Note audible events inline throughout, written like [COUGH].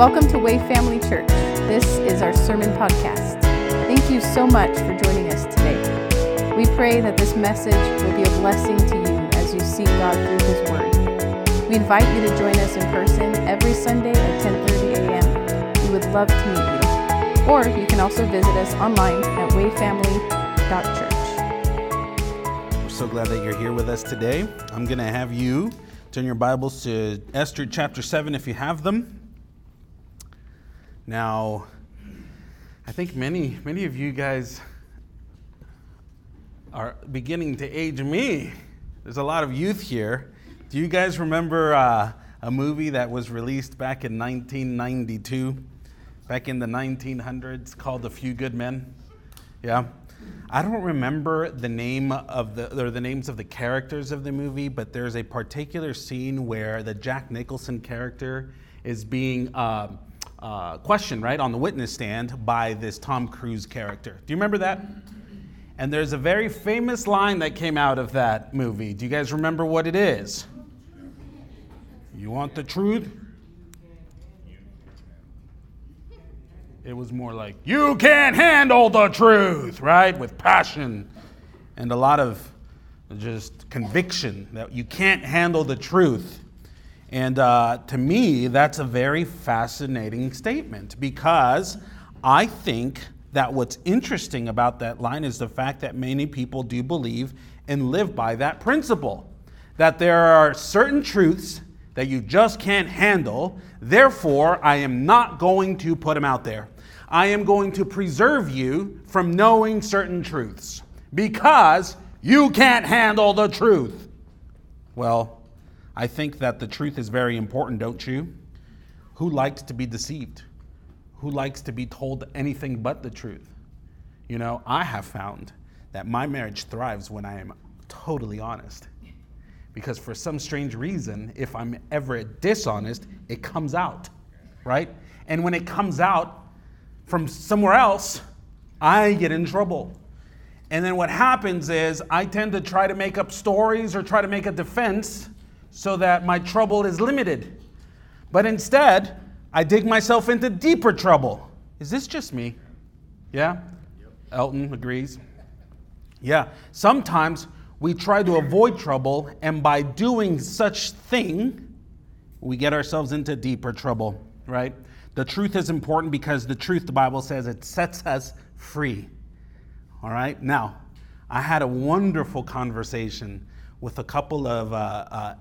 Welcome to Way Family Church. This is our sermon podcast. Thank you so much for joining us today. We pray that this message will be a blessing to you as you seek God through His Word. We invite you to join us in person every Sunday at 10:30 a.m. We would love to meet you. Or you can also visit us online at wayfamily.church. We're so glad that you're here with us today. I'm going to have you turn your Bibles to Esther chapter 7 if you have them. Now, I think many, many of you guys are beginning to age me. There's a lot of youth here. Do you guys remember uh, a movie that was released back in 1992, back in the 1900s, called A Few Good Men? Yeah. I don't remember the name of the or the names of the characters of the movie, but there's a particular scene where the Jack Nicholson character is being uh, uh, questioned, right, on the witness stand by this Tom Cruise character. Do you remember that? And there's a very famous line that came out of that movie. Do you guys remember what it is? You want the truth? It was more like, you can't handle the truth, right? With passion and a lot of just conviction that you can't handle the truth. And uh, to me, that's a very fascinating statement because I think that what's interesting about that line is the fact that many people do believe and live by that principle that there are certain truths that you just can't handle. Therefore, I am not going to put them out there. I am going to preserve you from knowing certain truths because you can't handle the truth. Well, I think that the truth is very important, don't you? Who likes to be deceived? Who likes to be told anything but the truth? You know, I have found that my marriage thrives when I am totally honest. Because for some strange reason, if I'm ever dishonest, it comes out, right? And when it comes out from somewhere else, I get in trouble. And then what happens is I tend to try to make up stories or try to make a defense so that my trouble is limited. But instead, I dig myself into deeper trouble. Is this just me? Yeah? Yep. Elton agrees. Yeah. Sometimes we try to avoid trouble, and by doing such thing, we get ourselves into deeper trouble, right? The truth is important because the truth, the Bible says, it sets us free. All right? Now, I had a wonderful conversation with a couple of, uh, uh,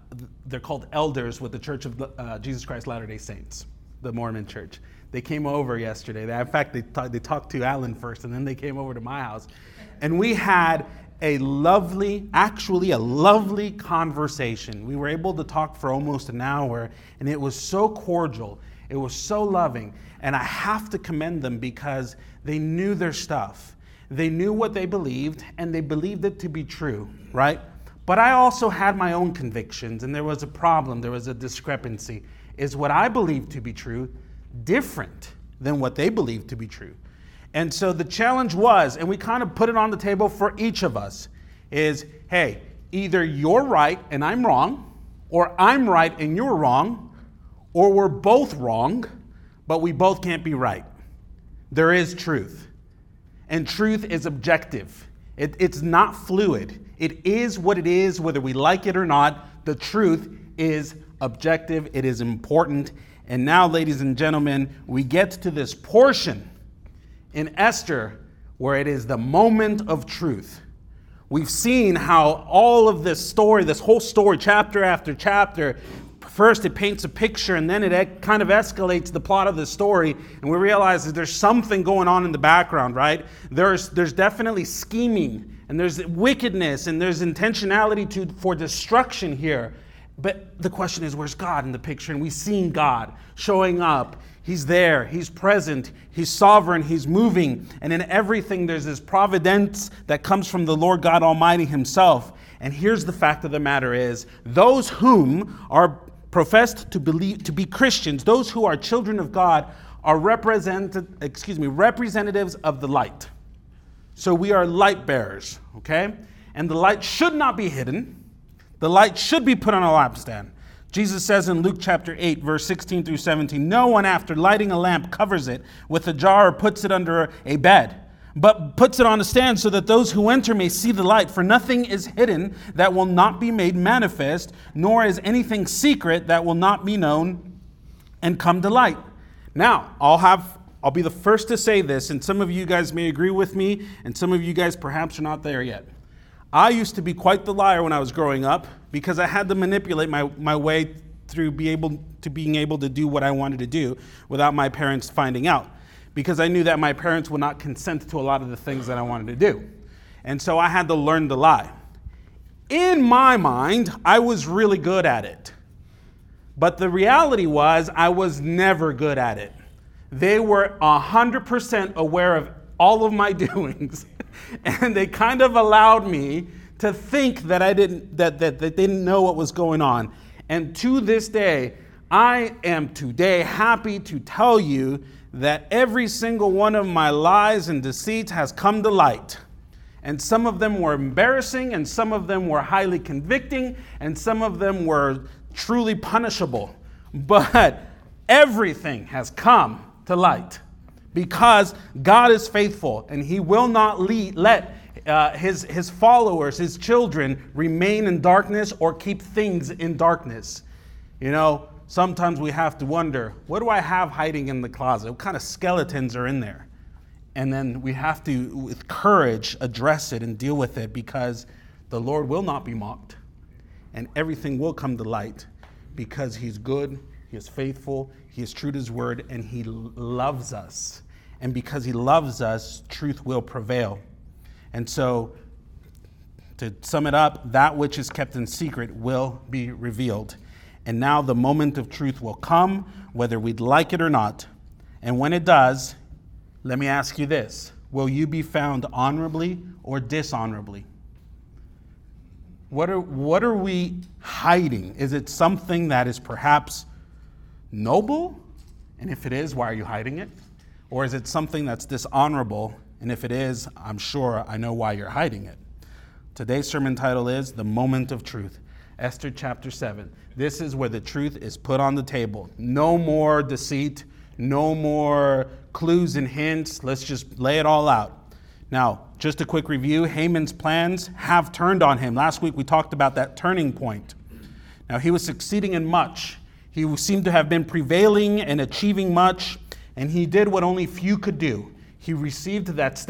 they're called elders with the Church of uh, Jesus Christ Latter day Saints, the Mormon church. They came over yesterday. They, in fact, they, talk, they talked to Alan first, and then they came over to my house. And we had a lovely, actually, a lovely conversation. We were able to talk for almost an hour, and it was so cordial. It was so loving. And I have to commend them because they knew their stuff. They knew what they believed, and they believed it to be true, right? But I also had my own convictions, and there was a problem, there was a discrepancy. Is what I believe to be true different than what they believe to be true? And so the challenge was, and we kind of put it on the table for each of us, is hey, either you're right and I'm wrong, or I'm right and you're wrong, or we're both wrong, but we both can't be right. There is truth. And truth is objective, it, it's not fluid. It is what it is, whether we like it or not. The truth is objective, it is important. And now, ladies and gentlemen, we get to this portion in Esther where it is the moment of truth. We've seen how all of this story, this whole story, chapter after chapter, first it paints a picture and then it kind of escalates the plot of the story and we realize that there's something going on in the background right there's, there's definitely scheming and there's wickedness and there's intentionality to, for destruction here. But the question is, where's God in the picture? And we've seen God showing up. He's there, He's present, He's sovereign, He's moving. And in everything, there's this providence that comes from the Lord God Almighty Himself. And here's the fact of the matter is those whom are professed to believe to be Christians, those who are children of God, are represented, excuse me, representatives of the light. So we are light bearers, okay? And the light should not be hidden. The light should be put on a lampstand Jesus says in Luke chapter 8, verse 16 through 17 No one, after lighting a lamp, covers it with a jar or puts it under a bed, but puts it on a stand so that those who enter may see the light. For nothing is hidden that will not be made manifest, nor is anything secret that will not be known and come to light. Now, I'll have I'll be the first to say this, and some of you guys may agree with me, and some of you guys perhaps are not there yet. I used to be quite the liar when I was growing up because I had to manipulate my, my way through be able to being able to do what I wanted to do without my parents finding out. Because I knew that my parents would not consent to a lot of the things that I wanted to do. And so I had to learn to lie. In my mind, I was really good at it. But the reality was, I was never good at it. They were 100% aware of all of my [LAUGHS] doings and they kind of allowed me to think that I didn't that, that, that they didn't know what was going on. And to this day, I am today happy to tell you that every single one of my lies and deceits has come to light. And some of them were embarrassing, and some of them were highly convicting, and some of them were truly punishable. But everything has come to light because God is faithful and He will not lead, let uh, his, his followers, His children, remain in darkness or keep things in darkness. You know, sometimes we have to wonder what do I have hiding in the closet? What kind of skeletons are in there? And then we have to, with courage, address it and deal with it because the Lord will not be mocked and everything will come to light because He's good, He is faithful, He is true to His word, and He loves us and because he loves us, truth will prevail. And so, to sum it up, that which is kept in secret will be revealed. And now the moment of truth will come, whether we'd like it or not. And when it does, let me ask you this Will you be found honorably or dishonorably? What are, what are we hiding? Is it something that is perhaps noble? And if it is, why are you hiding it? Or is it something that's dishonorable? And if it is, I'm sure I know why you're hiding it. Today's sermon title is The Moment of Truth. Esther chapter 7. This is where the truth is put on the table. No more deceit, no more clues and hints. Let's just lay it all out. Now, just a quick review Haman's plans have turned on him. Last week we talked about that turning point. Now, he was succeeding in much. He seemed to have been prevailing and achieving much and he did what only few could do. He received that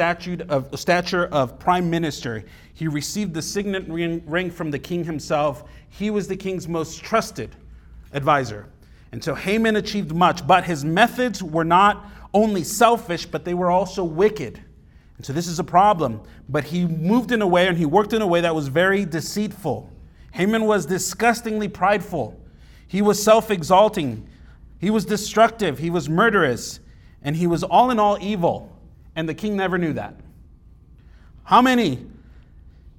of, stature of prime minister. He received the signet ring, ring from the king himself. He was the king's most trusted advisor. And so Haman achieved much, but his methods were not only selfish, but they were also wicked. And so this is a problem. But he moved in a way and he worked in a way that was very deceitful. Haman was disgustingly prideful. He was self exalting. He was destructive, he was murderous, and he was all in all evil. And the king never knew that. How many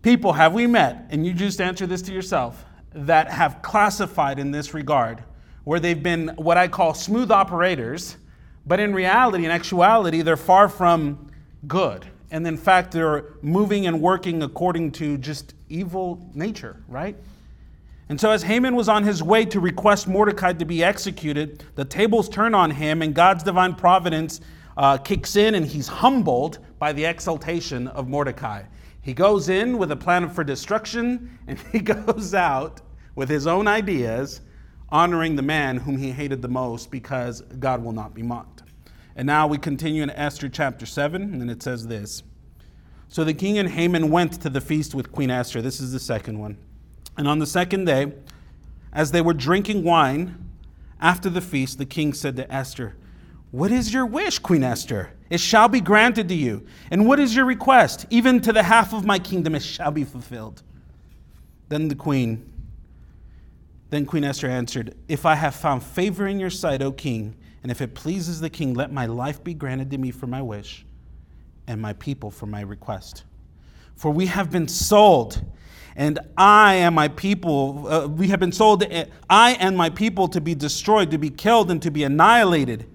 people have we met, and you just answer this to yourself, that have classified in this regard, where they've been what I call smooth operators, but in reality, in actuality, they're far from good. And in fact, they're moving and working according to just evil nature, right? And so, as Haman was on his way to request Mordecai to be executed, the tables turn on him, and God's divine providence uh, kicks in, and he's humbled by the exaltation of Mordecai. He goes in with a plan for destruction, and [LAUGHS] he goes out with his own ideas, honoring the man whom he hated the most because God will not be mocked. And now we continue in Esther chapter 7, and it says this So the king and Haman went to the feast with Queen Esther. This is the second one. And on the second day, as they were drinking wine after the feast, the king said to Esther, What is your wish, Queen Esther? It shall be granted to you. And what is your request? Even to the half of my kingdom it shall be fulfilled. Then the queen, then Queen Esther answered, If I have found favor in your sight, O king, and if it pleases the king, let my life be granted to me for my wish, and my people for my request. For we have been sold and I and my people, uh, we have been sold, I and my people to be destroyed, to be killed, and to be annihilated.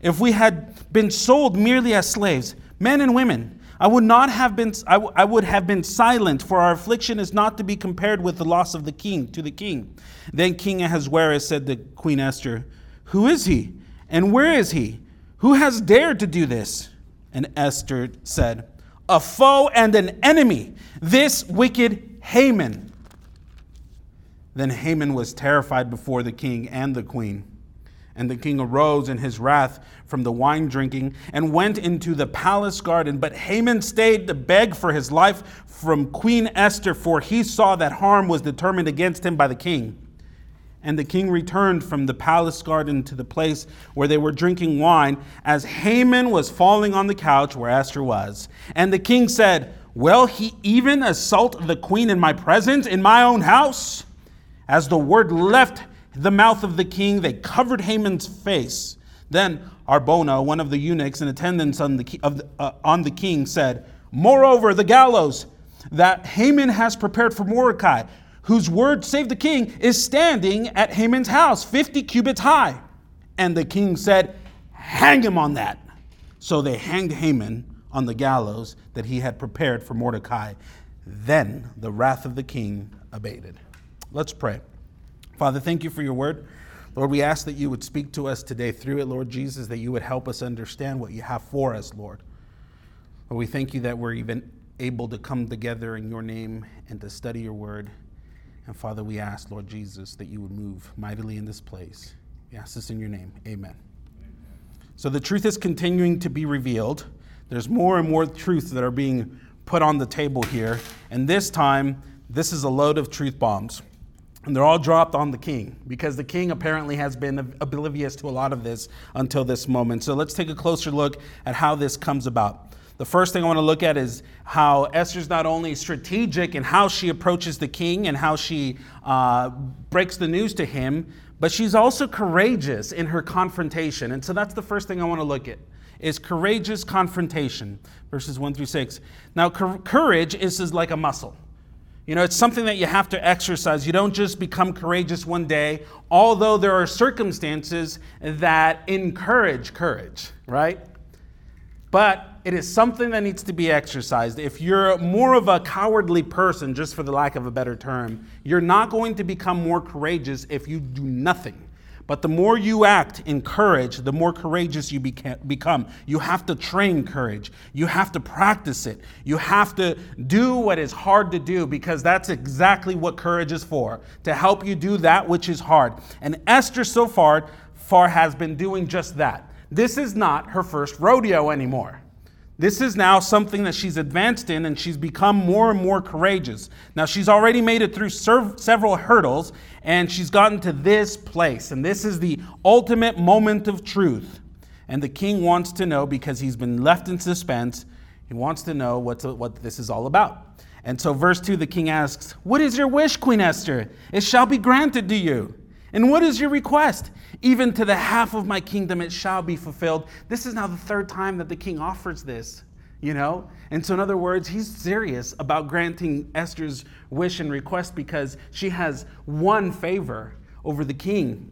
If we had been sold merely as slaves, men and women, I would not have been I, w- I would have been silent, for our affliction is not to be compared with the loss of the king to the king. Then King Ahasuerus said to Queen Esther, Who is he? And where is he? Who has dared to do this? And Esther said, A foe and an enemy, this wicked Haman. Then Haman was terrified before the king and the queen. And the king arose in his wrath from the wine drinking and went into the palace garden. But Haman stayed to beg for his life from Queen Esther, for he saw that harm was determined against him by the king. And the king returned from the palace garden to the place where they were drinking wine, as Haman was falling on the couch where Esther was. And the king said, Will he even assault the queen in my presence, in my own house? As the word left the mouth of the king, they covered Haman's face. Then Harbona, one of the eunuchs in attendance on the, of the, uh, on the king, said, Moreover, the gallows that Haman has prepared for Mordecai, whose word saved the king, is standing at Haman's house, 50 cubits high. And the king said, Hang him on that. So they hanged Haman on the gallows that he had prepared for Mordecai. Then the wrath of the king abated. Let's pray. Father, thank you for your word. Lord, we ask that you would speak to us today through it, Lord Jesus, that you would help us understand what you have for us, Lord. Lord, we thank you that we're even able to come together in your name and to study your word. And Father, we ask, Lord Jesus, that you would move mightily in this place. We ask this in your name. Amen. So the truth is continuing to be revealed. There's more and more truths that are being put on the table here. And this time, this is a load of truth bombs. And they're all dropped on the king because the king apparently has been oblivious to a lot of this until this moment. So let's take a closer look at how this comes about. The first thing I want to look at is how Esther's not only strategic in how she approaches the king and how she uh, breaks the news to him, but she's also courageous in her confrontation. And so that's the first thing I want to look at is courageous confrontation, verses 1 through 6. Now, courage is, is like a muscle. You know, it's something that you have to exercise. You don't just become courageous one day, although there are circumstances that encourage courage, right? But it is something that needs to be exercised. If you're more of a cowardly person, just for the lack of a better term, you're not going to become more courageous if you do nothing. But the more you act in courage, the more courageous you become. You have to train courage. You have to practice it. You have to do what is hard to do because that's exactly what courage is for to help you do that which is hard. And Esther, so far, far has been doing just that. This is not her first rodeo anymore. This is now something that she's advanced in and she's become more and more courageous. Now, she's already made it through several hurdles and she's gotten to this place. And this is the ultimate moment of truth. And the king wants to know because he's been left in suspense. He wants to know what's, what this is all about. And so, verse 2, the king asks, What is your wish, Queen Esther? It shall be granted to you. And what is your request? Even to the half of my kingdom it shall be fulfilled. This is now the third time that the king offers this, you know? And so, in other words, he's serious about granting Esther's wish and request because she has one favor over the king.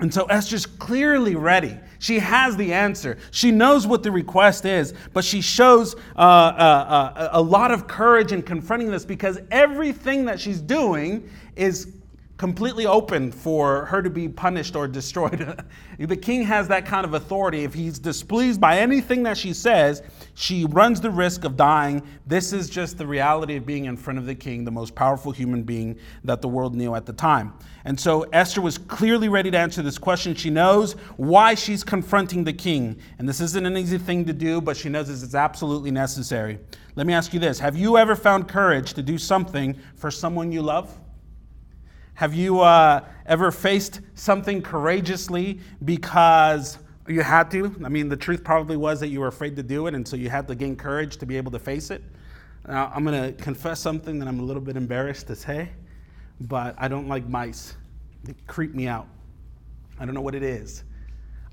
And so Esther's clearly ready. She has the answer. She knows what the request is, but she shows uh, uh, uh, a lot of courage in confronting this because everything that she's doing is completely open for her to be punished or destroyed. [LAUGHS] the king has that kind of authority. If he's displeased by anything that she says, she runs the risk of dying. This is just the reality of being in front of the king, the most powerful human being that the world knew at the time. And so Esther was clearly ready to answer this question. She knows why she's confronting the king. And this isn't an easy thing to do, but she knows it's absolutely necessary. Let me ask you this Have you ever found courage to do something for someone you love? Have you uh, ever faced something courageously because you had to? I mean, the truth probably was that you were afraid to do it, and so you had to gain courage to be able to face it. Now, I'm going to confess something that I'm a little bit embarrassed to say, but I don't like mice. They creep me out. I don't know what it is.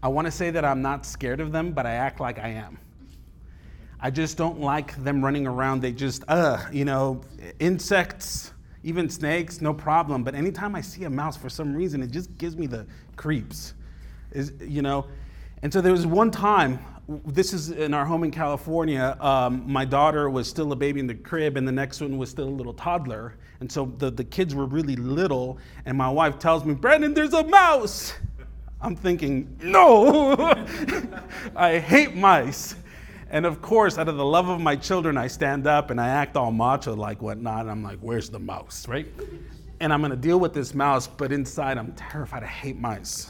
I want to say that I'm not scared of them, but I act like I am. I just don't like them running around. They just, uh, you know, insects even snakes, no problem. But anytime I see a mouse, for some reason, it just gives me the creeps. Is, you know? And so there was one time this is in our home in California. Um, my daughter was still a baby in the crib, and the next one was still a little toddler. And so the, the kids were really little. And my wife tells me, Brandon, there's a mouse. I'm thinking, no, [LAUGHS] I hate mice. And of course, out of the love of my children, I stand up and I act all macho like whatnot. And I'm like, where's the mouse, right? And I'm gonna deal with this mouse, but inside I'm terrified. I hate mice.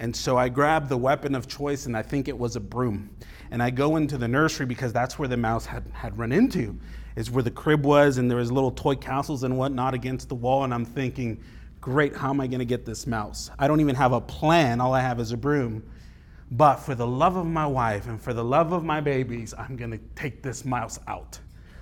And so I grab the weapon of choice, and I think it was a broom. And I go into the nursery because that's where the mouse had, had run into, is where the crib was, and there was little toy castles and whatnot against the wall. And I'm thinking, great, how am I gonna get this mouse? I don't even have a plan, all I have is a broom. But for the love of my wife and for the love of my babies, I'm gonna take this mouse out.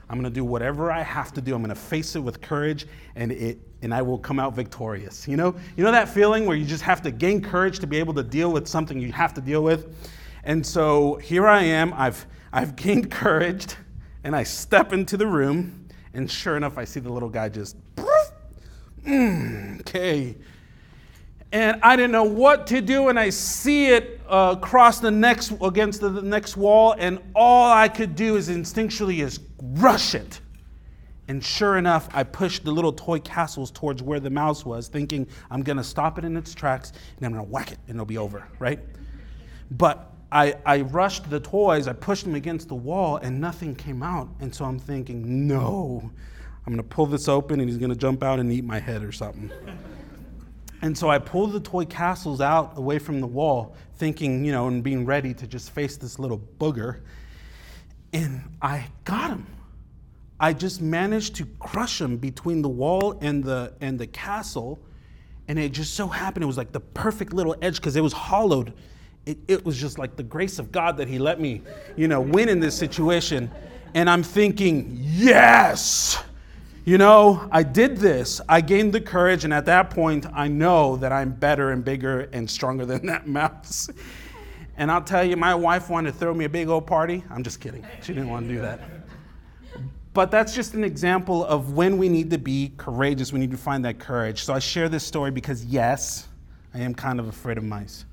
I'm gonna do whatever I have to do. I'm gonna face it with courage and it and I will come out victorious. You know, you know that feeling where you just have to gain courage to be able to deal with something you have to deal with? And so here I am, I've I've gained courage, and I step into the room, and sure enough, I see the little guy just [LAUGHS] mm, okay and I didn't know what to do, and I see it uh, cross the next against the, the next wall, and all I could do is instinctually is rush it. And sure enough, I pushed the little toy castles towards where the mouse was, thinking I'm gonna stop it in its tracks and I'm gonna whack it and it'll be over, right? But I, I rushed the toys, I pushed them against the wall, and nothing came out. And so I'm thinking, no, I'm gonna pull this open and he's gonna jump out and eat my head or something. And so I pulled the toy castles out away from the wall, thinking, you know, and being ready to just face this little booger. And I got him. I just managed to crush him between the wall and the and the castle. And it just so happened it was like the perfect little edge because it was hollowed. It, it was just like the grace of God that He let me, you know, win in this situation. And I'm thinking, yes, you know, I did this. I gained the courage, and at that point, I know that I'm better and bigger and stronger than that [LAUGHS] mouse. And I'll tell you, my wife wanted to throw me a big old party. I'm just kidding. She didn't want to do that. But that's just an example of when we need to be courageous. We need to find that courage. So I share this story because, yes, I am kind of afraid of mice.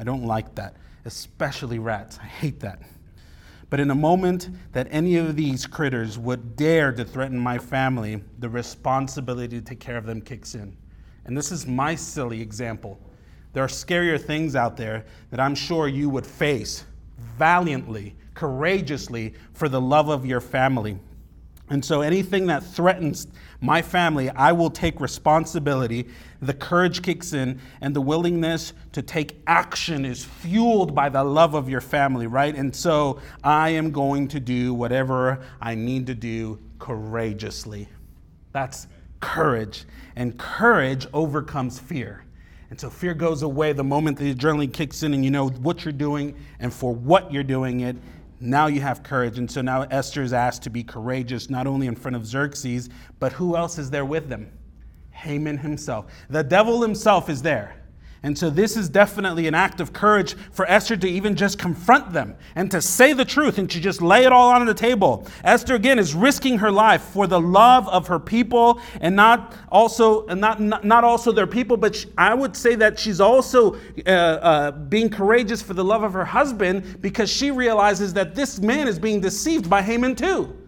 I don't like that, especially rats. I hate that. But in a moment that any of these critters would dare to threaten my family, the responsibility to take care of them kicks in. And this is my silly example. There are scarier things out there that I'm sure you would face valiantly, courageously for the love of your family. And so anything that threatens my family, I will take responsibility. The courage kicks in, and the willingness to take action is fueled by the love of your family, right? And so I am going to do whatever I need to do courageously. That's courage. And courage overcomes fear. And so fear goes away the moment the adrenaline kicks in and you know what you're doing and for what you're doing it now you have courage. And so now Esther is asked to be courageous, not only in front of Xerxes, but who else is there with them? Haman himself. The devil himself is there. And so this is definitely an act of courage for Esther to even just confront them and to say the truth and to just lay it all on the table. Esther again is risking her life for the love of her people and not also not, not, also their people, but she, I would say that she's also uh, uh, being courageous for the love of her husband because she realizes that this man is being deceived by Haman too.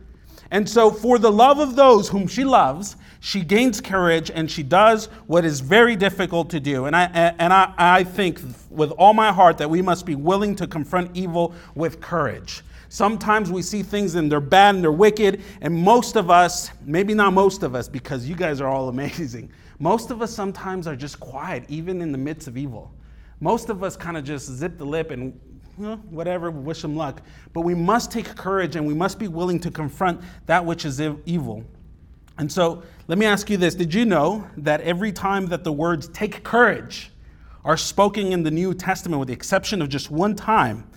And so, for the love of those whom she loves, she gains courage and she does what is very difficult to do. And I, and I, I think with all my heart that we must be willing to confront evil with courage. Sometimes we see things and they're bad and they're wicked, and most of us, maybe not most of us, because you guys are all [LAUGHS] amazing, most of us sometimes are just quiet, even in the midst of evil. Most of us kind of just zip the lip and whatever, wish them luck. But we must take courage and we must be willing to confront that which is evil. And so let me ask you this Did you know that every time that the words take courage are spoken in the New Testament, with the exception of just one time,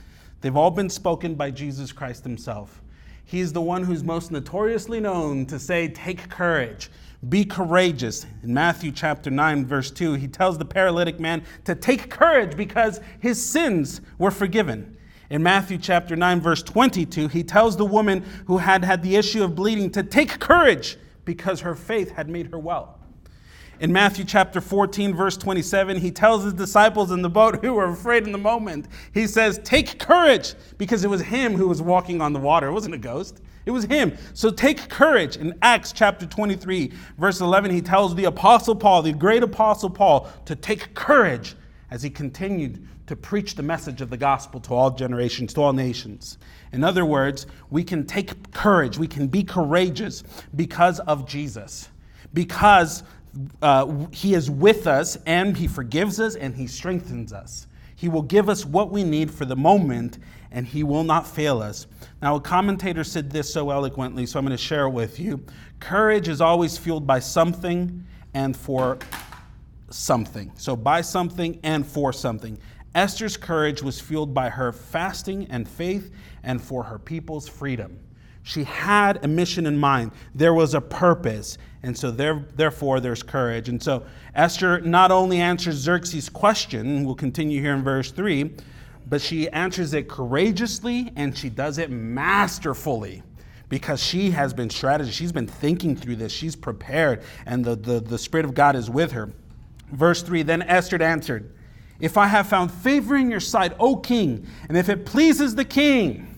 they've all been spoken by Jesus Christ himself? He's the one who's most notoriously known to say, Take courage. Be courageous. In Matthew chapter 9, verse 2, he tells the paralytic man to take courage because his sins were forgiven. In Matthew chapter 9, verse 22, he tells the woman who had had the issue of bleeding to take courage because her faith had made her well. In Matthew chapter 14, verse 27, he tells his disciples in the boat who were afraid in the moment, he says, Take courage, because it was him who was walking on the water. It wasn't a ghost, it was him. So take courage. In Acts chapter 23, verse 11, he tells the apostle Paul, the great apostle Paul, to take courage as he continued to preach the message of the gospel to all generations, to all nations. In other words, we can take courage, we can be courageous because of Jesus, because uh, he is with us and he forgives us and he strengthens us. He will give us what we need for the moment and he will not fail us. Now, a commentator said this so eloquently, so I'm going to share it with you. Courage is always fueled by something and for something. So, by something and for something. Esther's courage was fueled by her fasting and faith and for her people's freedom. She had a mission in mind. There was a purpose. And so, there, therefore, there's courage. And so, Esther not only answers Xerxes' question, we'll continue here in verse 3, but she answers it courageously and she does it masterfully because she has been strategy. She's been thinking through this. She's prepared, and the, the, the Spirit of God is with her. Verse 3 Then Esther answered, If I have found favor in your sight, O king, and if it pleases the king.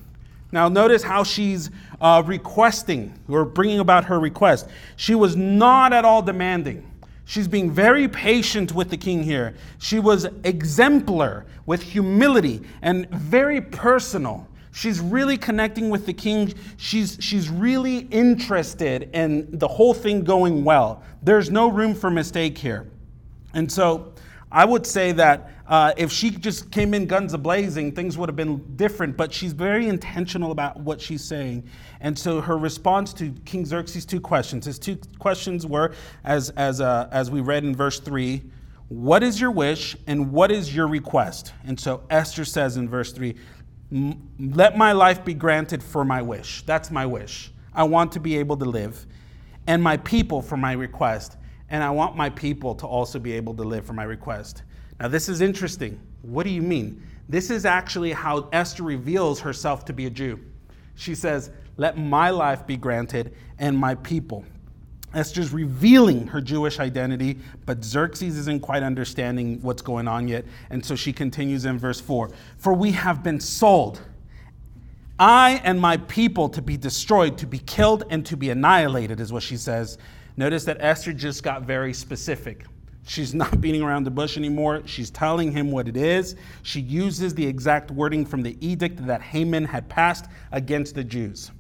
Now, notice how she's uh, requesting or bringing about her request. She was not at all demanding. She's being very patient with the king here. She was exemplar with humility and very personal. She's really connecting with the king. She's, she's really interested in the whole thing going well. There's no room for mistake here. And so I would say that uh, if she just came in guns a blazing, things would have been different. But she's very intentional about what she's saying. And so her response to King Xerxes' two questions, his two questions were, as, as, uh, as we read in verse 3, what is your wish and what is your request? And so Esther says in verse 3, let my life be granted for my wish. That's my wish. I want to be able to live. And my people for my request and I want my people to also be able to live for my request. Now, this is interesting. What do you mean? This is actually how Esther reveals herself to be a Jew. She says, Let my life be granted and my people. Esther's revealing her Jewish identity, but Xerxes isn't quite understanding what's going on yet. And so she continues in verse 4 For we have been sold, I and my people, to be destroyed, to be killed, and to be annihilated, is what she says. Notice that Esther just got very specific. She's not [LAUGHS] beating around the bush anymore. She's telling him what it is. She uses the exact wording from the edict that Haman had passed against the Jews.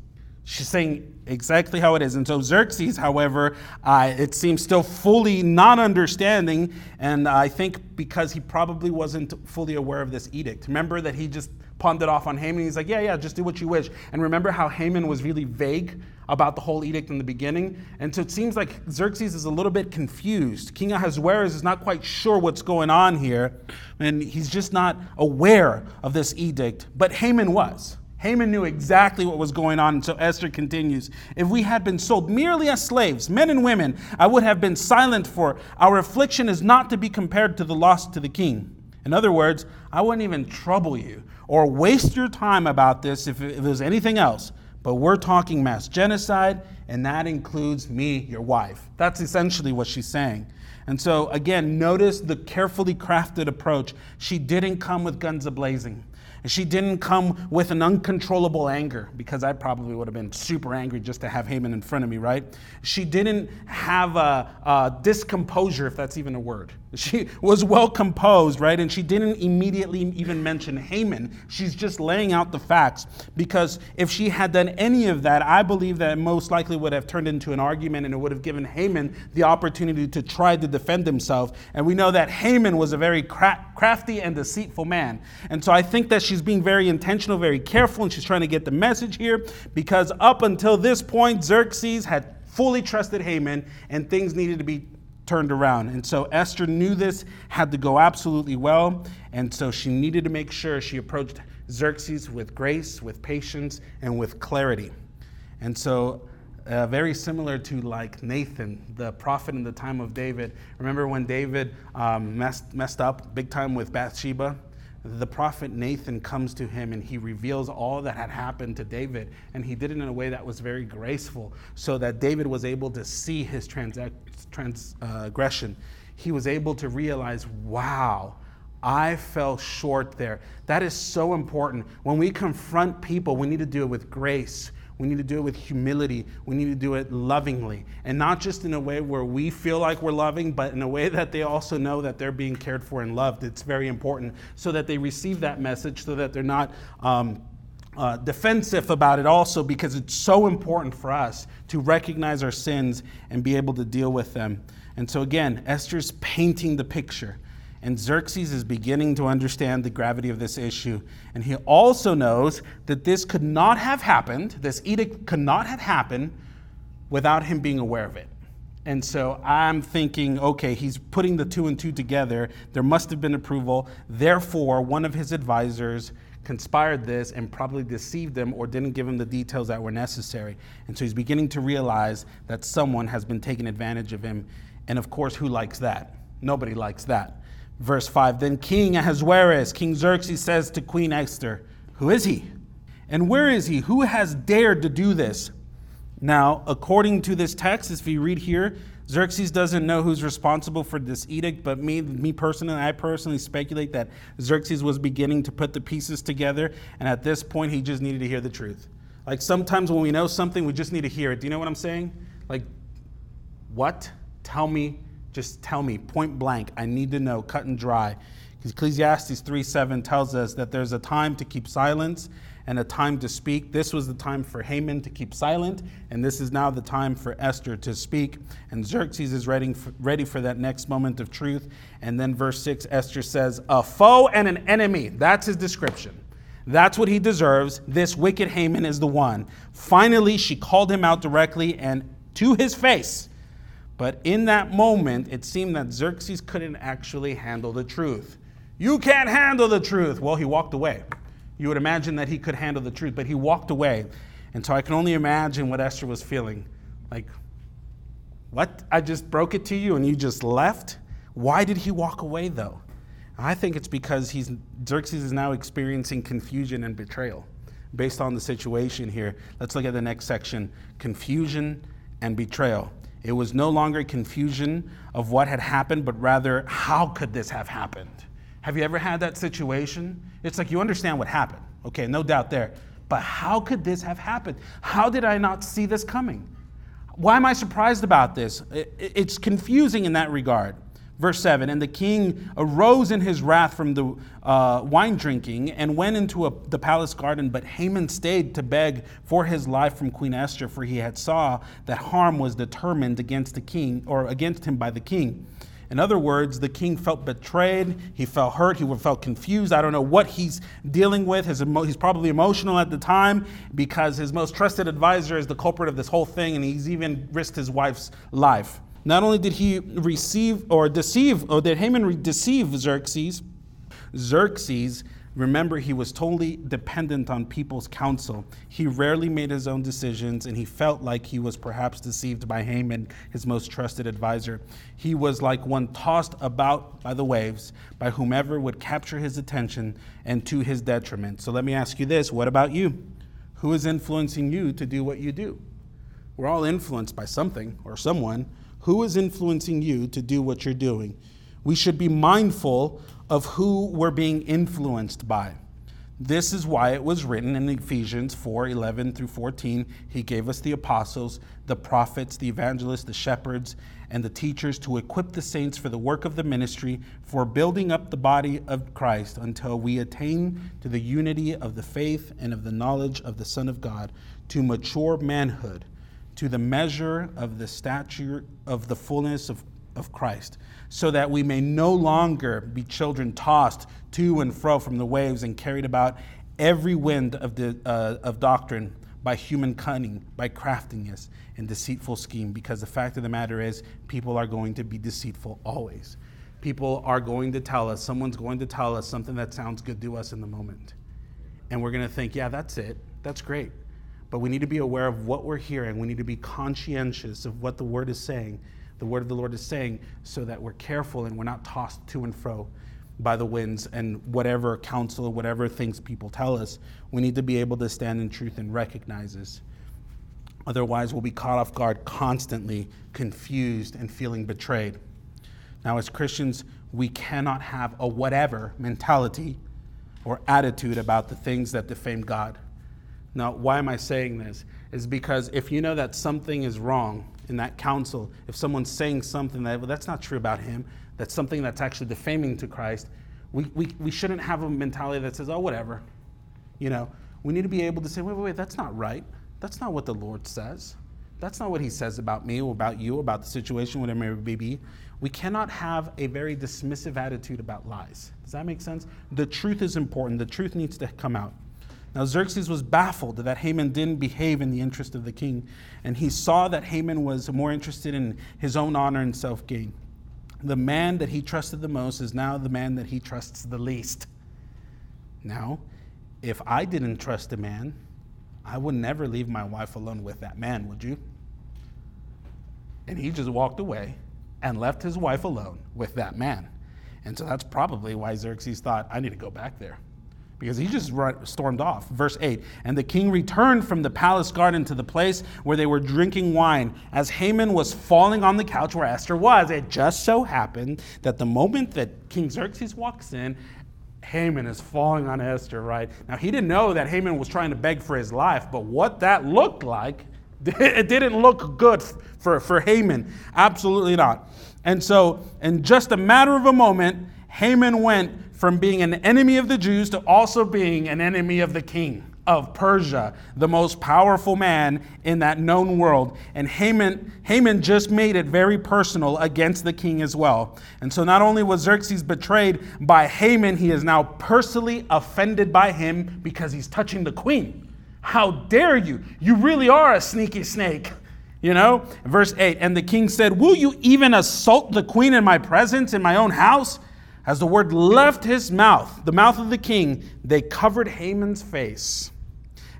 She's saying exactly how it is. And so Xerxes, however, uh, it seems still fully not understanding. And I think because he probably wasn't fully aware of this edict. Remember that he just pawned it off on Haman. He's like, yeah, yeah, just do what you wish. And remember how Haman was really vague about the whole edict in the beginning? And so it seems like Xerxes is a little bit confused. King Ahasuerus is not quite sure what's going on here, and he's just not aware of this edict. But Haman was. Haman knew exactly what was going on, and so Esther continues If we had been sold merely as slaves, men and women, I would have been silent, for our affliction is not to be compared to the loss to the king. In other words, I wouldn't even trouble you or waste your time about this if it was anything else. But we're talking mass genocide, and that includes me, your wife. That's essentially what she's saying. And so, again, notice the carefully crafted approach. She didn't come with guns ablazing. And she didn't come with an uncontrollable anger, because I probably would have been super angry just to have Haman in front of me, right? She didn't have a, a discomposure, if that's even a word. She was well composed, right? And she didn't immediately even mention Haman. She's just laying out the facts. Because if she had done any of that, I believe that most likely would have turned into an argument and it would have given Haman the opportunity to try to defend himself. And we know that Haman was a very crafty and deceitful man. And so I think that she's being very intentional, very careful, and she's trying to get the message here. Because up until this point, Xerxes had fully trusted Haman and things needed to be turned around. And so Esther knew this had to go absolutely well. And so she needed to make sure she approached Xerxes with grace, with patience, and with clarity. And so, uh, very similar to like Nathan, the prophet in the time of David. Remember when David um, messed, messed up big time with Bathsheba? The prophet Nathan comes to him and he reveals all that had happened to David. And he did it in a way that was very graceful so that David was able to see his uh, transgression. He was able to realize, wow, I fell short there. That is so important. When we confront people, we need to do it with grace. We need to do it with humility. We need to do it lovingly. And not just in a way where we feel like we're loving, but in a way that they also know that they're being cared for and loved. It's very important so that they receive that message, so that they're not. Um, uh, defensive about it also because it's so important for us to recognize our sins and be able to deal with them. And so, again, Esther's painting the picture. And Xerxes is beginning to understand the gravity of this issue. And he also knows that this could not have happened, this edict could not have happened without him being aware of it. And so I'm thinking, okay, he's putting the two and two together. There must have been approval. Therefore, one of his advisors conspired this and probably deceived him or didn't give him the details that were necessary. And so he's beginning to realize that someone has been taking advantage of him. And of course, who likes that? Nobody likes that. Verse 5 Then King Ahasuerus, King Xerxes says to Queen Esther, Who is he? And where is he? Who has dared to do this? Now, according to this text, if you read here, Xerxes doesn't know who's responsible for this edict, but me, me personally, I personally speculate that Xerxes was beginning to put the pieces together, and at this point, he just needed to hear the truth. Like sometimes when we know something, we just need to hear it. Do you know what I'm saying? Like, what? Tell me just tell me point blank. I need to know, cut and dry. Because Ecclesiastes 3 7 tells us that there's a time to keep silence and a time to speak. This was the time for Haman to keep silent, and this is now the time for Esther to speak. And Xerxes is ready for, ready for that next moment of truth. And then, verse 6, Esther says, A foe and an enemy. That's his description. That's what he deserves. This wicked Haman is the one. Finally, she called him out directly and to his face but in that moment, it seemed that Xerxes couldn't actually handle the truth. You can't handle the truth. Well, he walked away. You would imagine that he could handle the truth, but he walked away. And so I can only imagine what Esther was feeling. Like, what? I just broke it to you and you just left? Why did he walk away though? I think it's because he's, Xerxes is now experiencing confusion and betrayal based on the situation here. Let's look at the next section confusion and betrayal. It was no longer confusion of what had happened, but rather, how could this have happened? Have you ever had that situation? It's like you understand what happened. Okay, no doubt there. But how could this have happened? How did I not see this coming? Why am I surprised about this? It's confusing in that regard. Verse 7 And the king arose in his wrath from the uh, wine drinking and went into a, the palace garden. But Haman stayed to beg for his life from Queen Esther, for he had saw that harm was determined against the king, or against him by the king. In other words, the king felt betrayed. He felt hurt. He felt confused. I don't know what he's dealing with. His emo- he's probably emotional at the time because his most trusted advisor is the culprit of this whole thing, and he's even risked his wife's life. Not only did he receive or deceive, or did Haman deceive Xerxes, Xerxes, remember, he was totally dependent on people's counsel. He rarely made his own decisions, and he felt like he was perhaps deceived by Haman, his most trusted advisor. He was like one tossed about by the waves, by whomever would capture his attention and to his detriment. So let me ask you this what about you? Who is influencing you to do what you do? We're all influenced by something or someone. Who is influencing you to do what you're doing? We should be mindful of who we're being influenced by. This is why it was written in Ephesians 4 11 through 14. He gave us the apostles, the prophets, the evangelists, the shepherds, and the teachers to equip the saints for the work of the ministry, for building up the body of Christ until we attain to the unity of the faith and of the knowledge of the Son of God, to mature manhood to the measure of the stature of the fullness of, of Christ, so that we may no longer be children tossed to and fro from the waves and carried about every wind of, the, uh, of doctrine by human cunning, by craftiness and deceitful scheme. Because the fact of the matter is, people are going to be deceitful always. People are going to tell us, someone's going to tell us something that sounds good to us in the moment. And we're going to think, yeah, that's it. That's great. But we need to be aware of what we're hearing. We need to be conscientious of what the word is saying, the word of the Lord is saying, so that we're careful and we're not tossed to and fro. by the winds and whatever counsel, whatever things people tell us. We need to be able to stand in truth and recognize this. Otherwise, we'll be caught off guard constantly, confused, and feeling betrayed. Now, as Christians, we cannot have a whatever mentality or attitude about the things that defame God. Now, why am I saying this? Is because if you know that something is wrong in that counsel, if someone's saying something that, well, that's not true about him, that's something that's actually defaming to Christ, we, we, we shouldn't have a mentality that says, oh, whatever. You know, we need to be able to say, wait, wait, wait, that's not right. That's not what the Lord says. That's not what he says about me or about you, about the situation, whatever it may be. We cannot have a very dismissive attitude about lies. Does that make sense? The truth is important. The truth needs to come out. Now, Xerxes was baffled that Haman didn't behave in the interest of the king, and he saw that Haman was more interested in his own honor and self gain. The man that he trusted the most is now the man that he trusts the least. Now, if I didn't trust a man, I would never leave my wife alone with that man, would you? And he just walked away and left his wife alone with that man. And so that's probably why Xerxes thought, I need to go back there. Because he just stormed off. Verse 8 And the king returned from the palace garden to the place where they were drinking wine. As Haman was falling on the couch where Esther was, it just so happened that the moment that King Xerxes walks in, Haman is falling on Esther, right? Now, he didn't know that Haman was trying to beg for his life, but what that looked like, [LAUGHS] it didn't look good for, for Haman. Absolutely not. And so, in just a matter of a moment, Haman went from being an enemy of the Jews to also being an enemy of the king of Persia, the most powerful man in that known world. And Haman, Haman just made it very personal against the king as well. And so not only was Xerxes betrayed by Haman, he is now personally offended by him because he's touching the queen. How dare you? You really are a sneaky snake. You know, verse 8 And the king said, Will you even assault the queen in my presence, in my own house? As the word left his mouth, the mouth of the king, they covered Haman's face.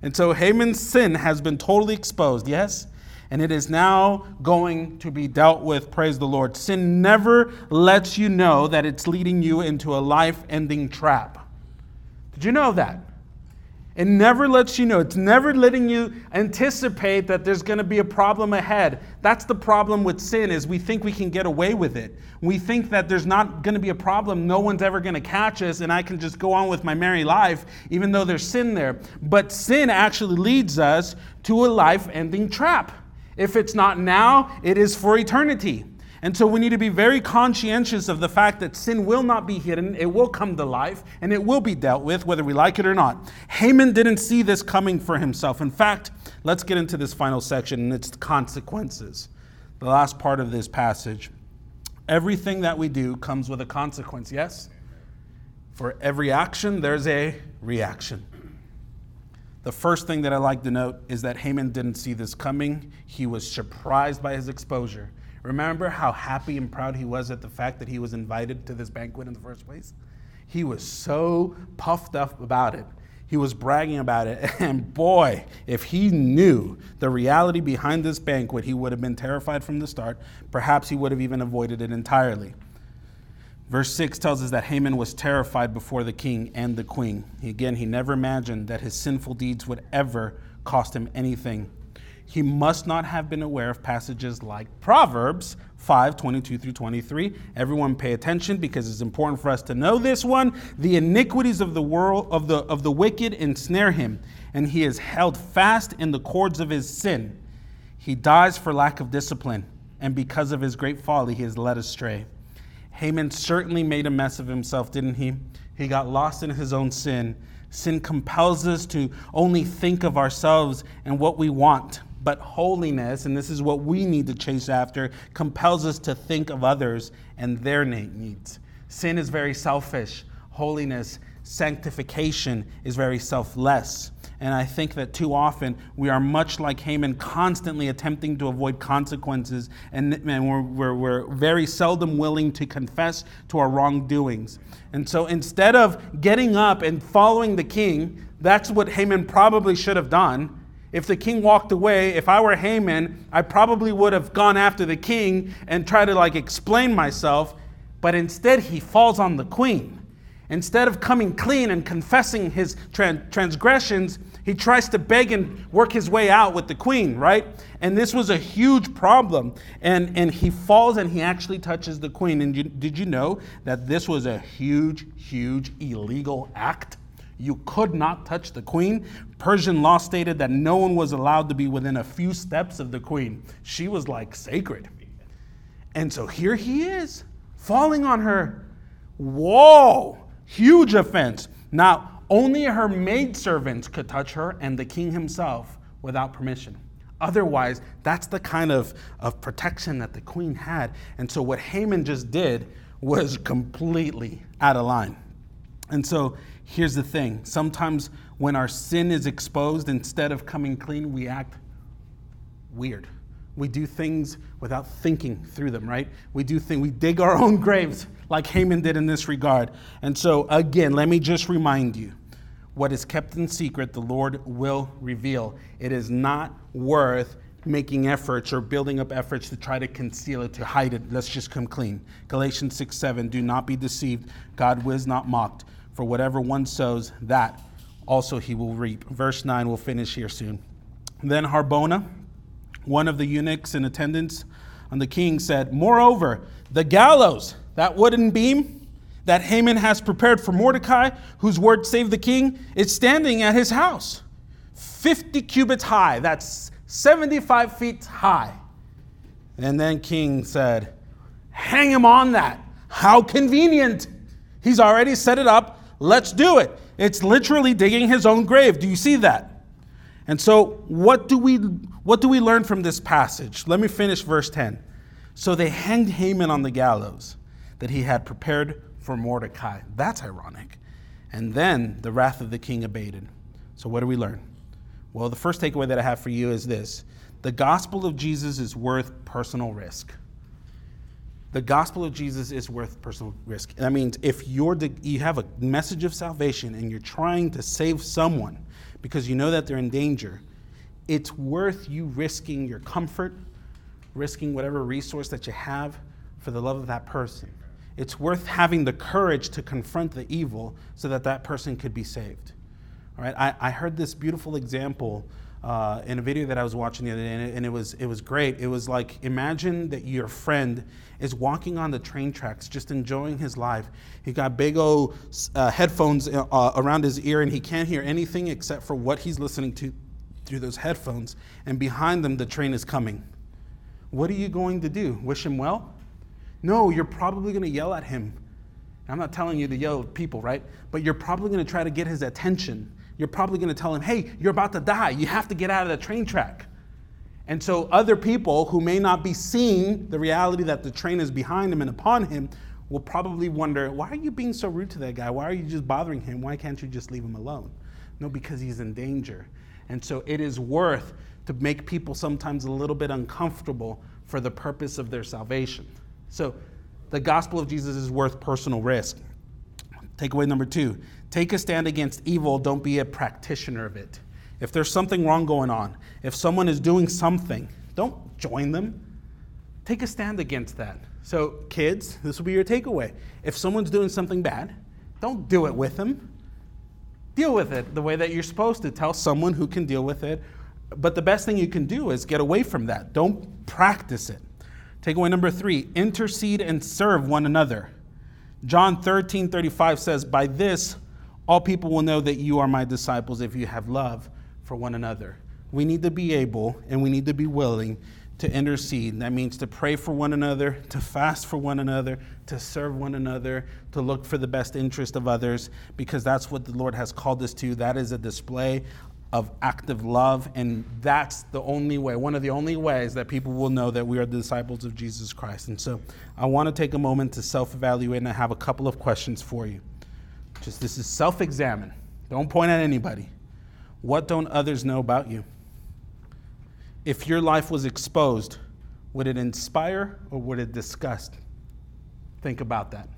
And so Haman's sin has been totally exposed, yes? And it is now going to be dealt with, praise the Lord. Sin never lets you know that it's leading you into a life ending trap. Did you know that? It never lets you know. It's never letting you anticipate that there's going to be a problem ahead. That's the problem with sin is we think we can get away with it. We think that there's not going to be a problem. No one's ever going to catch us and I can just go on with my merry life even though there's sin there. But sin actually leads us to a life-ending trap. If it's not now, it is for eternity. And so we need to be very conscientious of the fact that sin will not be hidden, it will come to life, and it will be dealt with, whether we like it or not. Haman didn't see this coming for himself. In fact, let's get into this final section and its consequences. The last part of this passage. Everything that we do comes with a consequence, yes? For every action, there's a reaction. The first thing that I like to note is that Haman didn't see this coming. He was surprised by his exposure. Remember how happy and proud he was at the fact that he was invited to this banquet in the first place? He was so puffed up about it. He was bragging about it. [LAUGHS] And boy, if he knew the reality behind this banquet, he would have been terrified from the start. Perhaps he would have even avoided it entirely. Verse 6 tells us that Haman was terrified before the king and the queen. Again, he never imagined that his sinful deeds would ever cost him anything he must not have been aware of passages like Proverbs 5 22 through 23. Everyone pay attention because it's important for us to know this one. The iniquities of the world of the of the wicked ensnare him, and he is held fast in the cords of his sin. He dies for lack of discipline, and because of his great folly, he is led astray. Haman certainly made a mess of himself, didn't he? He got lost in his own sin. Sin compels us to only think of ourselves and what we want but holiness, and this is what we need to chase after, compels us to think of others and their needs. Sin is very selfish. Holiness, sanctification is very selfless. And I think that too often we are much like Haman, constantly attempting to avoid consequences, and, and we're, we're, we're, very seldom willing to confess to our wrongdoings. And so instead of getting up and following the king, that's what Haman probably should have done. If the king walked away, if I were Haman, I probably would have gone after the king and tried to like explain myself, but instead he falls on the queen. Instead of coming clean and confessing his transgressions, he tries to beg and work his way out with the queen, right? And this was a huge problem. And, and he falls and he actually touches the queen. And you, did you know that this was a huge, huge illegal act? You could not touch the queen. Persian law stated that no one was allowed to be within a few steps of the queen. She was like sacred. And so here he is, falling on her. Whoa, huge offense. Now, only her maidservants could touch her and the king himself without permission. Otherwise, that's the kind of, of protection that the queen had. And so, what Haman just did was completely out of line. And so, here's the thing sometimes when our sin is exposed, instead of coming clean, we act weird. We do things without thinking through them, right? We do things, we dig our [LAUGHS] own graves like Haman did in this regard. And so, again, let me just remind you what is kept in secret, the Lord will reveal. It is not worth making efforts or building up efforts to try to conceal it, to hide it. Let's just come clean. Galatians 6 7, do not be deceived. God was not mocked. For whatever one sows, that also he will reap. Verse 9, we'll finish here soon. Then Harbona, one of the eunuchs in attendance on the king, said, Moreover, the gallows, that wooden beam, that Haman has prepared for Mordecai, whose word saved the king, is standing at his house, 50 cubits high. That's 75 feet high. And then King said, Hang him on that. How convenient. He's already set it up. Let's do it. It's literally digging his own grave. Do you see that? And so, what do we what do we learn from this passage? Let me finish verse 10. So they hanged Haman on the gallows that he had prepared for Mordecai. That's ironic. And then the wrath of the king abated. So, what do we learn? Well, the first takeaway that I have for you is this the gospel of Jesus is worth personal risk. The gospel of Jesus is worth personal risk. That means if you're you have a message of salvation and you're trying to save someone because you know that they're in danger, it's worth you risking your comfort, risking whatever resource that you have for the love of that person it's worth having the courage to confront the evil so that that person could be saved. All right, I, I heard this beautiful example uh, in a video that I was watching the other day, and it, and it, was it was great. It was like imagine that your friend is walking on the train tracks, just enjoying his life. He got big old uh, headphones uh, around his ear, and he can't hear anything except for what he's listening to through those headphones. And behind them, the train is coming. What are you going to do? Wish him well? No, you're probably going to yell at him. I'm not telling you to yell at people, right? But you're probably going to try to get his attention. You're probably going to tell him, hey, you're about to die. You have to get out of the train track. And so, other people who may not be seeing the reality that the train is behind him and upon him will probably wonder, why are you being so rude to that guy? Why are you just bothering him? Why can't you just leave him alone? No, because he's in danger. And so, it is worth to make people sometimes a little bit uncomfortable for the purpose of their salvation. So the gospel of Jesus is worth personal risk. Takeaway number two take a stand against evil, don't be a practitioner of it. If there's something wrong going on, if someone is doing something, don't join them. Take a stand against that. So, kids, this will be your takeaway. If someone's doing something bad, don't do it with them. Deal with it the way that you're supposed to. Tell someone who can deal with it. But the best thing you can do is get away from that. Don't practice it. Takeaway number three intercede and serve one another. John 13 35 says, By this all people will know that you are my disciples if you have love for one another. We need to be able and we need to be willing to intercede. That means to pray for one another, to fast for one another, to serve one another, to look for the best interest of others, because that's what the Lord has called us to. That is a display of active love, and that's the only way, one of the only ways that people will know that we are the disciples of Jesus Christ. And so I want to take a moment to self evaluate, and I have a couple of questions for you. Just this is self examine. Don't point at anybody. What don't others know about you? If your life was exposed, would it inspire or would it disgust? Think about that.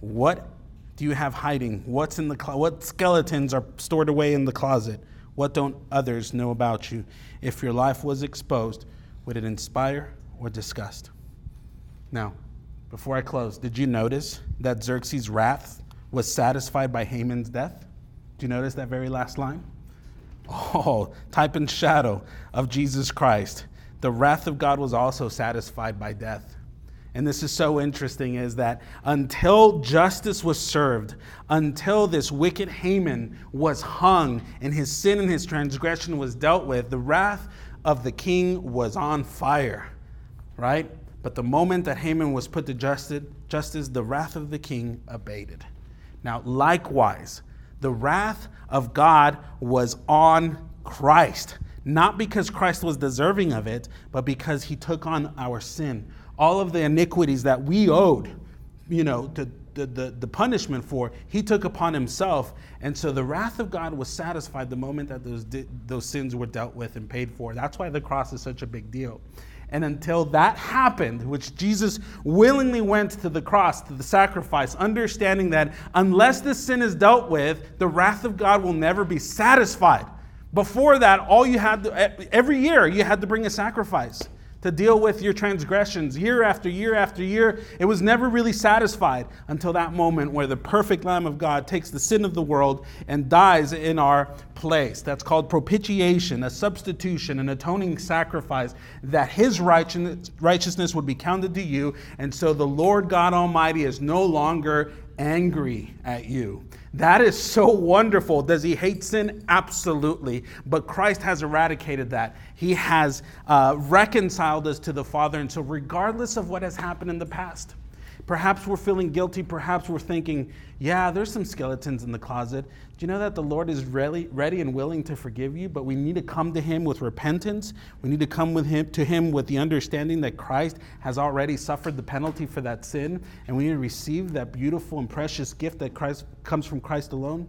What do you have hiding? What's in the clo- what skeletons are stored away in the closet? What don't others know about you? If your life was exposed, would it inspire or disgust? Now, before I close, did you notice that Xerxes' wrath was satisfied by Haman's death. Do you notice that very last line? Oh, type and shadow of Jesus Christ. The wrath of God was also satisfied by death. And this is so interesting is that until justice was served, until this wicked Haman was hung and his sin and his transgression was dealt with, the wrath of the king was on fire, right? But the moment that Haman was put to justice, the wrath of the king abated. Now, likewise, the wrath of God was on Christ, not because Christ was deserving of it, but because he took on our sin all of the iniquities that we owed, you know, the, the, the, the, punishment for, he took upon himself. And so the wrath of God was satisfied the moment that those, those sins were dealt with and paid for. That's why the cross is such a big deal. And until that happened, which Jesus willingly went to the cross, to the sacrifice, understanding that unless this sin is dealt with, the wrath of God will never be satisfied. Before that, all you had to, every year, you had to bring a sacrifice to deal with your transgressions year after year after year. It was never really satisfied until that moment where the perfect Lamb of God takes the sin of the world and dies in our place. That's called propitiation, a substitution, an atoning sacrifice, that his righteousness would be counted to you. And so the Lord God Almighty is no longer angry at you. That is so wonderful. Does he hate sin? Absolutely. But Christ has eradicated that. He has uh, reconciled us to the Father. And so, regardless of what has happened in the past, Perhaps we're feeling guilty. Perhaps we're thinking, yeah, there's some skeletons in the closet. Do you know that the Lord is ready, ready and willing to forgive you? But we need to come to Him with repentance. We need to come with him, to Him with the understanding that Christ has already suffered the penalty for that sin. And we need to receive that beautiful and precious gift that Christ comes from Christ alone.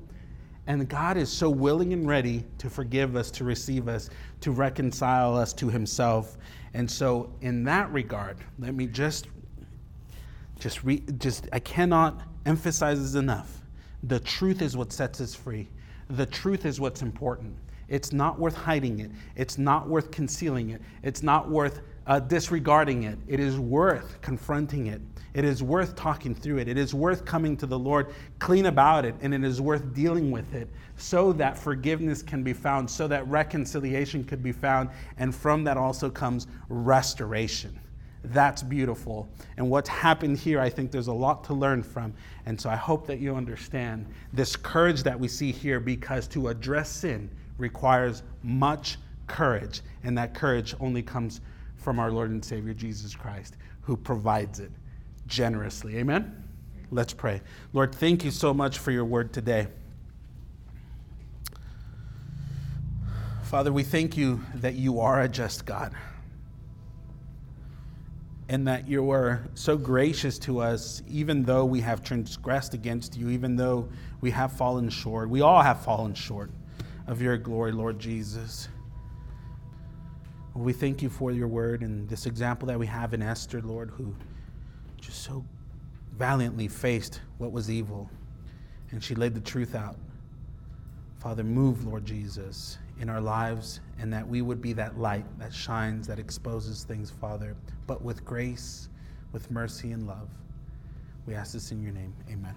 And God is so willing and ready to forgive us, to receive us, to reconcile us to Himself. And so, in that regard, let me just just, re, just I cannot emphasize this enough. The truth is what sets us free. The truth is what's important. It's not worth hiding it. It's not worth concealing it. It's not worth uh, disregarding it. It is worth confronting it. It is worth talking through it. It is worth coming to the Lord clean about it, and it is worth dealing with it so that forgiveness can be found, so that reconciliation could be found, and from that also comes restoration. That's beautiful. And what's happened here, I think there's a lot to learn from. And so I hope that you understand this courage that we see here because to address sin requires much courage. And that courage only comes from our Lord and Savior Jesus Christ, who provides it generously. Amen? Let's pray. Lord, thank you so much for your word today. Father, we thank you that you are a just God and that you are so gracious to us, even though we have transgressed against you, even though we have fallen short. We all have fallen short of your glory, Lord Jesus. We thank you for your word and this example that we have in Esther, Lord, who just so valiantly faced what was evil and she laid the truth out. Father, move, Lord Jesus, in our lives, and that we would be that light that shines, that exposes things, Father, but with grace, with mercy, and love. We ask this in your name. Amen.